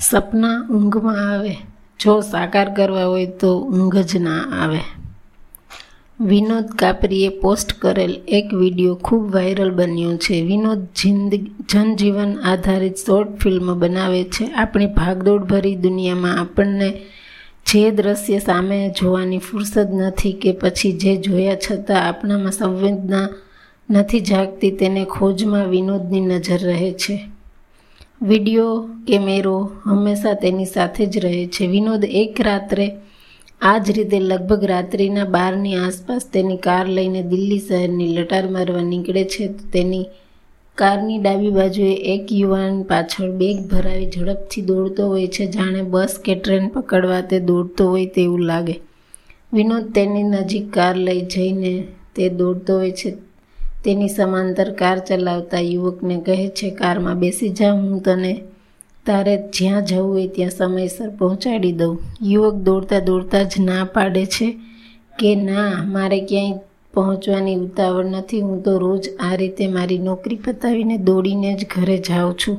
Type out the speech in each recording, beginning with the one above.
સપના ઊંઘમાં આવે. જો સાકાર કરવા હોય તો ઊંઘ જ ના આવે. વિનોદ કાપરીએ પોસ્ટ કરેલ એક વીડિયો ખૂબ વાયરલ બન્યો છે. વિનોદ જિંદગી જનજીવન આધારિત શોર્ટ ફિલ્મ બનાવે છે. આપણી ભાગદોડ ભરી દુનિયામાં આપણને જે દ્રશ્ય સામે જોવાની ફુરસદ નથી કે પછી જે જોયા છતાં આપણામાં સંવેદના નથી જાગતી તેને ખોજમાં વિનોદની નજર રહે છે. વીડિયો કેમેરો હંમેશા તેની સાથે જ રહે છે. વિનોદ એક રાત્રે આ જ રીતે લગભગ રાત્રિના બારની આસપાસ તેની કાર લઈને દિલ્હી શહેરની લટાર મારવા નીકળે છે તેની કારની ડાબી બાજુએ એક યુવાન પાછળ બેગ ભરાવી ઝડપથી દોડતો હોય છે, જાણે બસ કે ટ્રેન પકડવા તે દોડતો હોય તેવું લાગે. વિનોદ તેની નજીક કાર લઈ જઈને તે દોડતો હોય છે તેની સમાંતર કાર ચલાવતા યુવકને કહે છે, કારમાં બેસી જા, હું તને તારે જ્યાં જવું હોય ત્યાં સમયસર પહોંચાડી દઉં. યુવક દોડતા દોડતા જ ના પાડે છે કે, ના, મારે ક્યાંય પહોંચવાની ઉતાવળ નથી. હું તો રોજ આ રીતે મારી નોકરી પતાવીને દોડીને જ ઘરે જાઉં છું.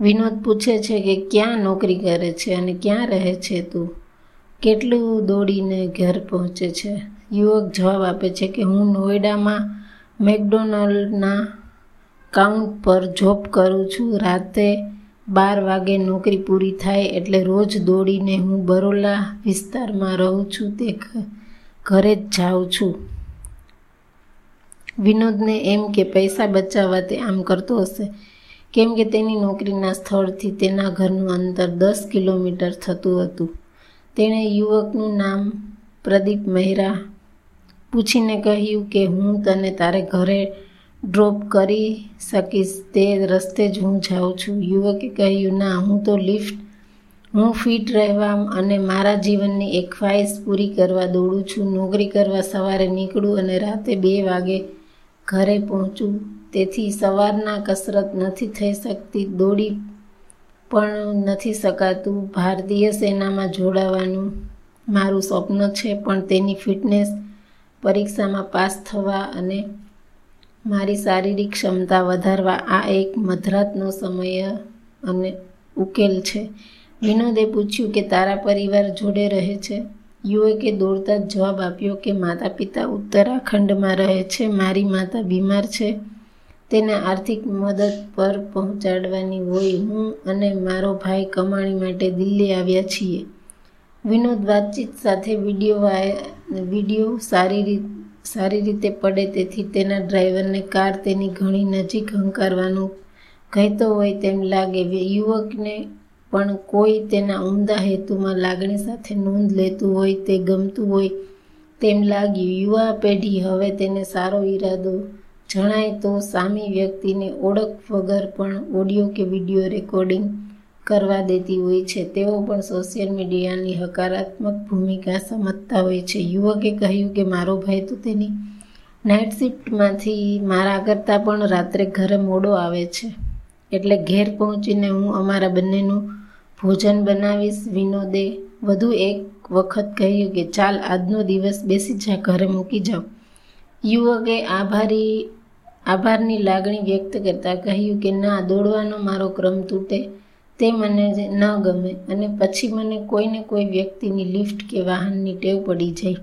વિનોદ પૂછે છે કે, ક્યાં નોકરી કરે છે અને ક્યાં રહે છે તું? કેટલું દોડીને ઘર પહોંચે છે? યુવક જવાબ આપે છે કે, હું નોઈડામાં મેકડોનાલ્ડના કાઉન્ટ પર જોબ કરું છું. રાતે બાર વાગે નોકરી પૂરી થાય એટલે રોજ દોડીને હું બરોલા વિસ્તારમાં રહું છું. તે ઘરે જ જાઉં છું. વિનોદને એમ કે પૈસા બચાવવા તે આમ કરતો હશે. કેમ કે તેની નોકરીના સ્થળથી તેના ઘરનું અંતર દસ કિલોમીટર થતું હતું. તેણે યુવકનું નામ પ્રદીપ મહેરા પૂછીને કહ્યું કે હું તને તારે ઘરે ડ્રોપ કરી શકીશ તે રસ્તે જ હું જાઉં છું. યુવકે કહ્યું, ના, હું તો લિફ્ટ હું ફિટ રહેવા અને મારા જીવનની એક ખ્વાહિશ પૂરી કરવા દોડું છું. નોકરી કરવા સવારે નીકળું અને રાતે બે વાગે ઘરે પહોંચું. તેથી સવારના કસરત નથી થઈ શકતી, દોડી પણ નથી શકાતું. ભારતીય સેનામાં જોડાવાનું મારું સ્વપ્ન છે, પણ તેની ફિટનેસ પરીક્ષામાં પાસ થવા અને મારી શારીરિક ક્ષમતા વધારવા આ એક મધરાતનો સમય અને ઉકેલ છે. વિનોદે પૂછ્યું કે તારા પરિવાર જોડે રહે છે? યુવકે દોડતા જ જવાબ આપ્યો કે માતા પિતા ઉત્તરાખંડમાં રહે છે, મારી માતા બીમાર છે. તેને આર્થિક મદદ પર પહોંચાડવાની હોય હું અને મારો ભાઈ કમાણી માટે દિલ્હી આવ્યા છીએ. વિનોદ વાતચીત સાથે વીડિયો વીડિયો સારી રીત, સારી રીતે પડે તેથી તેના ડ્રાઈવરને કાર તેની ઘણી નજીક હંકારવાનું કહેતો હોય તેમ લાગે. યુવકને પણ કોઈ તેના ઉમદા હેતુમાં લાગણી સાથે નોંધ લેતું હોય તે ગમતું હોય તેમ લાગ્યું. યુવા પેઢી હવે તેને સારો ઈરાદો જણાય તો સામી વ્યક્તિને ઓળખ વગર પણ ઓડિયો કે વીડિયો રેકોર્ડિંગ કરવા દેતી હોય છે. તેઓ પણ સોશિયલ મીડિયાની હકારાત્મક ભૂમિકા સમજતા હોય છે. યુવકે કહ્યું કે, મારો ભાઈ તો તેની નાઇટ શિફ્ટમાંથી મારા કરતાં પણ રાત્રે ઘરે મોડો આવે છે. એટલે ઘેર પહોંચીને હું અમારા બંનેનું ભોજન બનાવીશ. વિનોદે વધુ એક વખત કહ્યું કે, ચાલ, આજનો દિવસ બેસી જા, ઘરે મૂકી જાઉં યુવકે આભારી, આભારની લાગણી વ્યક્ત કરતાં કહ્યું કે, ના, દોડવાનો મારો ક્રમ તૂટે તે મને ન ગમે અને પછી મને કોઈને કોઈ વ્યક્તિની લિફ્ટ કે વાહનની ટેવ પડી જાય.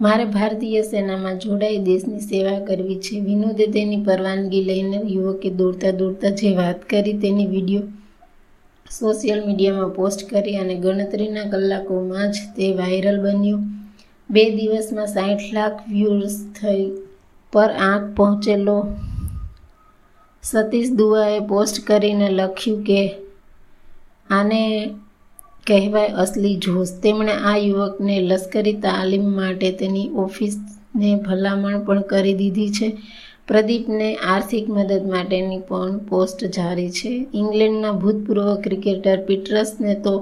મારે ભારતીય સેનામાં જોડાઈ દેશની સેવા કરવી છે. વિનોદે તેની પરવાનગી લઈને યુવકે દોડતા દોડતા જે વાત કરી તેની વીડિયો સોશિયલ મીડિયામાં પોસ્ટ કરી અને ગણતરીના કલાકોમાં જ તે વાયરલ બન્યો. બે દિવસમાં સાઠ લાખ વ્યૂઝ થઈ પર આંખ પહોંચેલો. સતીશ દુઆએ પોસ્ટ કરીને લખ્યું કે આને કહેવાય અસલી જોશ. તેમણે આ યુવકને લશ્કરી તાલીમ માટે તેની ઓફિસને ભલામણ પણ કરી દીધી છે. પ્રદીપને આર્થિક મદદ માટેની પણ પોસ્ટ જારી છે. ઇંગ્લેન્ડના ભૂતપૂર્વ ક્રિકેટર પીટર્સને તો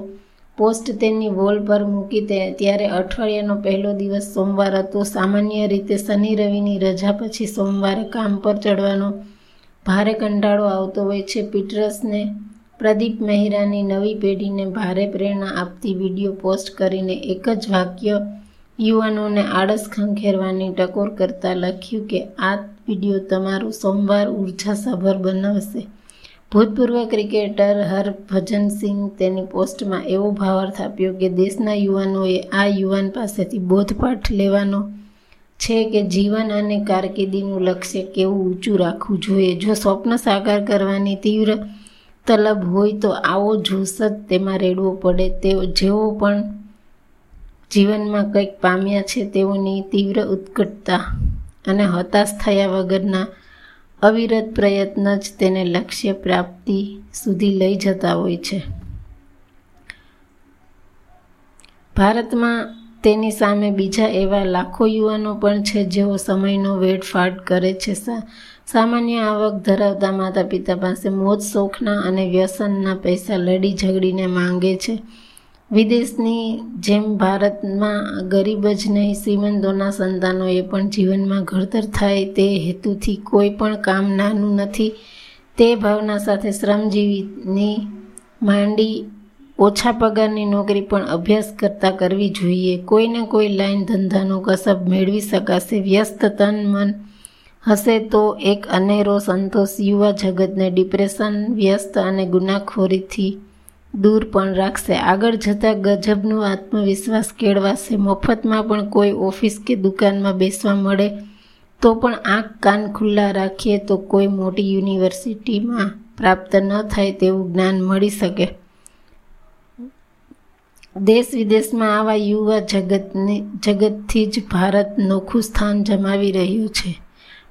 પોસ્ટ તેની વોલ પર મૂકી તે ત્યારે અઠવાડિયાનો પહેલો દિવસ સોમવાર હતો. સામાન્ય રીતે શનિ રવિની રજા પછી સોમવારે કામ પર ચડવાનો ભારે કંટાળો આવતો હોય છે. પીટર્સને પ્રદીપ મહેરાની નવી પેઢીને ભારે પ્રેરણા આપતી વીડિયો પોસ્ટ કરીને એક જ વાક્ય યુવાનોને આળસ ખંખેરવાની ટકોર કરતાં લખ્યું કે, આ વીડિયો તમારું સોમવાર ઉર્જાસભર બનાવશે. ભૂતપૂર્વ ક્રિકેટર હરભજન સિંહ તેની પોસ્ટમાં એવો ભાવાર્થ આપ્યો કે, દેશના યુવાનોએ આ યુવાન પાસેથી બોધપાઠ લેવાનો છે કે જીવન અને કારકિર્દીનું લક્ષ્ય કેવું ઊંચું રાખવું જોઈએ? જો સ્વપ્ન સાકાર કરવાની તીવ્ર તલબ હોય તો આવો જોશ જ તેમાં રેડવો પડે. તેઓ જેઓ પણ જીવનમાં કંઈક પામ્યા છે, તેઓની તીવ્ર ઉત્કટતા અને હતાશ થયા વગરના અવિરત પ્રયત્ન જ તેને લક્ષ્ય પ્રાપ્તિ સુધી લઈ જતા હોય છે. ભારતમાં તેની સામે બીજા એવા લાખો યુવાનો પણ છે જેઓ સમયનો વેડફાટ કરે છે. સામાન્ય આવક ધરાવતા માતા પિતા પાસે મોજ, શોખના અને વ્યસનના પૈસા લડી ઝઘડીને માંગે છે. વિદેશની જેમ ભારતમાં ગરીબ જ નહીં, શ્રીમંતોના સંતાનોએ પણ જીવનમાં ઘડતર થાય તે હેતુથી કોઈ પણ કામ નાનું નથી. તે ભાવના સાથે શ્રમજીવીની માંડી ઓછા પગારની નોકરી પણ અભ્યાસ કરતાં કરવી જોઈએ. કોઈને કોઈ લાઈન ધંધાનો કસબ મેળવી શકાશે. વ્યસ્ત તન મન હશે તો એક અનેરો સંતોષ યુવા જગતને ડિપ્રેશન, વ્યસ્ત અને ગુનાખોરીથી દૂર પણ રાખશે. આગળ જતાં ગજબનો આત્મવિશ્વાસ કેળવાશે. મફતમાં પણ કોઈ ઓફિસ કે દુકાનમાં બેસવા મળે તો પણ આંખ કાન ખુલ્લા રાખીએ તો કોઈ મોટી યુનિવર્સિટીમાં પ્રાપ્ત ન થાય તેવું જ્ઞાન મળી શકે. દેશ વિદેશમાં આવા યુવા જગતને, જગતથી જ ભારત નોખું સ્થાન જમાવી રહ્યું છે.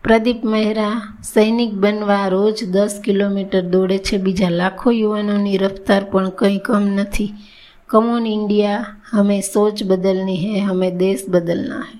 પ્રદીપ મહેરા સૈનિક બનવા રોજ દસ કિલોમીટર દોડે છે. બીજા લાખો યુવાનોની રફતાર પણ કંઈ કમ નથી. કમોન ઇન્ડિયા, હમે સોચ બદલની હે, હમે દેશ બદલના હૈ.